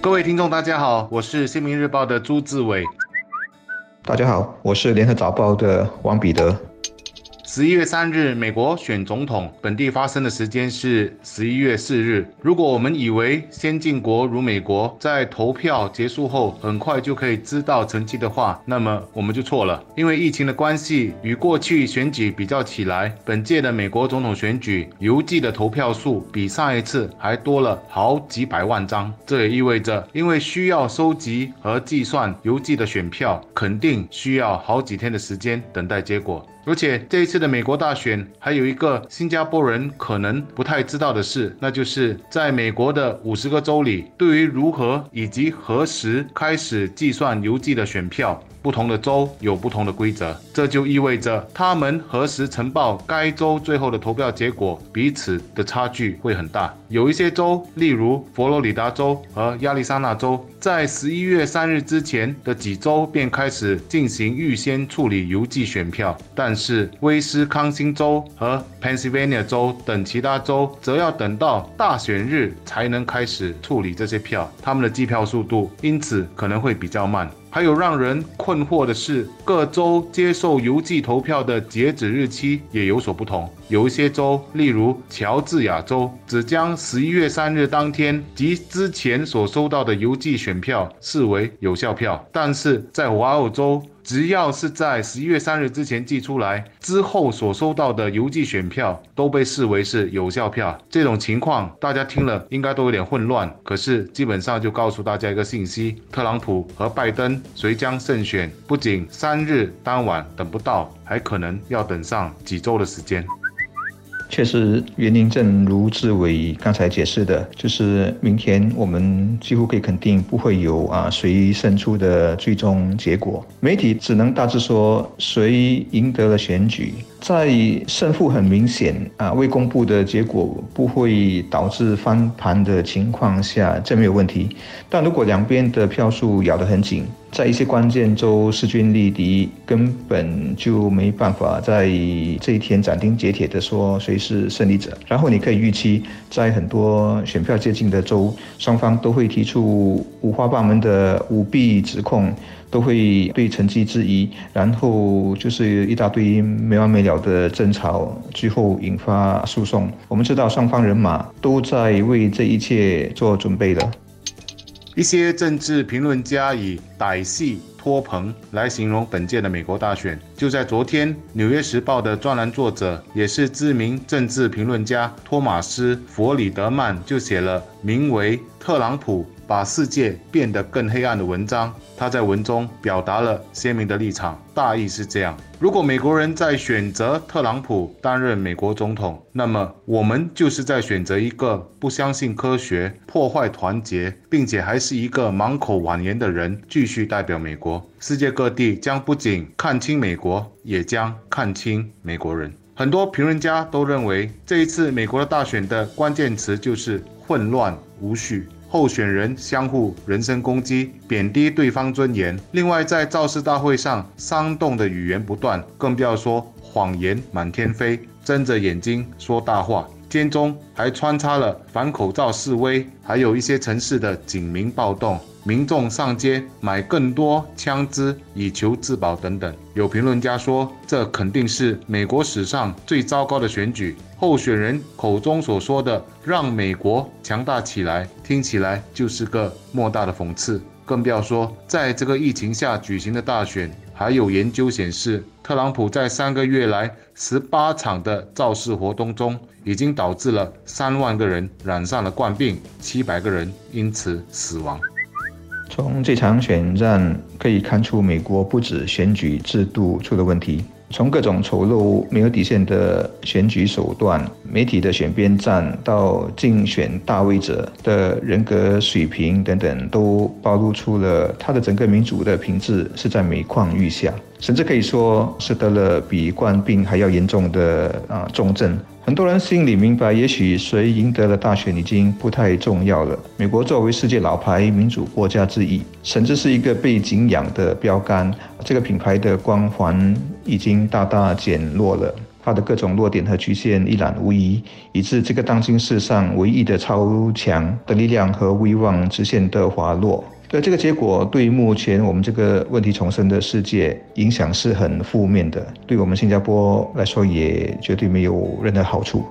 各位听众，大家好，我是《新民日报》的朱志伟。大家好，我是《联合早报》的王彼得。十一月三日，美国选总统，本地发生的时间是十一月四日。如果我们以为先进国如美国在投票结束后很快就可以知道成绩的话，那么我们就错了。因为疫情的关系，与过去选举比较起来，本届的美国总统选举邮寄的投票数比上一次还多了好几百万张。这也意味着，因为需要收集和计算邮寄的选票，肯定需要好几天的时间等待结果。而且这一次的美国大选还有一个新加坡人可能不太知道的事，那就是在美国的五十个州里，对于如何以及何时开始计算邮寄的选票。不同的州有不同的规则，这就意味着他们何时呈报该州最后的投票结果，彼此的差距会很大。有一些州，例如佛罗里达州和亚利桑那州，在十一月三日之前的几周便开始进行预先处理邮寄选票，但是威斯康星州和 Pennsylvania 州等其他州则要等到大选日才能开始处理这些票，他们的计票速度因此可能会比较慢。还有让人困惑的是，各州接受邮寄投票的截止日期也有所不同。有一些州，例如乔治亚州，只将十一月三日当天及之前所收到的邮寄选票视为有效票，但是在华澳州。只要是在十一月三日之前寄出来，之后所收到的邮寄选票都被视为是有效票。这种情况大家听了应该都有点混乱，可是基本上就告诉大家一个信息：特朗普和拜登谁将胜选，不仅三日当晚等不到，还可能要等上几周的时间。确实，原因正如志伟刚才解释的，就是明天我们几乎可以肯定不会有啊谁胜出的最终结果。媒体只能大致说谁赢得了选举。在胜负很明显啊未公布的结果不会导致翻盘的情况下，这没有问题。但如果两边的票数咬得很紧，在一些关键州势均力敌，根本就没办法在这一天斩钉截铁地说谁是胜利者。然后你可以预期，在很多选票接近的州，双方都会提出五花八门的舞弊指控。都会对成绩质疑，然后就是一大堆没完没了的争吵，最后引发诉讼。我们知道双方人马都在为这一切做准备了。一些政治评论家以“歹戏托棚”来形容本届的美国大选。就在昨天，《纽约时报》的专栏作者，也是知名政治评论家托马斯·弗里德曼就写了名为《特朗普》。把世界变得更黑暗的文章，他在文中表达了鲜明的立场，大意是这样：如果美国人在选择特朗普担任美国总统，那么我们就是在选择一个不相信科学、破坏团结，并且还是一个满口谎言的人继续代表美国。世界各地将不仅看清美国，也将看清美国人。很多评论家都认为，这一次美国的大选的关键词就是混乱无序。候选人相互人身攻击，贬低对方尊严。另外，在造势大会上，煽动的语言不断，更不要说谎言满天飞，睁着眼睛说大话。间中还穿插了反口罩示威，还有一些城市的警民暴动，民众上街买更多枪支以求自保等等。有评论家说，这肯定是美国史上最糟糕的选举。候选人口中所说的“让美国强大起来”，听起来就是个莫大的讽刺。更不要说，在这个疫情下举行的大选。还有研究显示，特朗普在三个月来十八场的造势活动中，已经导致了三万个人染上了冠病，七百个人因此死亡。从这场选战可以看出，美国不止选举制度出了问题。从各种丑陋、没有底线的选举手段、媒体的选边站，到竞选大位者的人格水平等等，都暴露出了他的整个民主的品质是在每况愈下，甚至可以说是得了比冠病还要严重的啊重症。很多人心里明白，也许谁赢得了大选已经不太重要了。美国作为世界老牌民主国家之一，甚至是一个被敬仰的标杆，这个品牌的光环已经大大减弱了。它的各种弱点和局限一览无遗，以致这个当今世上唯一的超强的力量和威望直线的滑落。对这个结果，对目前我们这个问题丛生的世界影响是很负面的，对我们新加坡来说也绝对没有任何好处。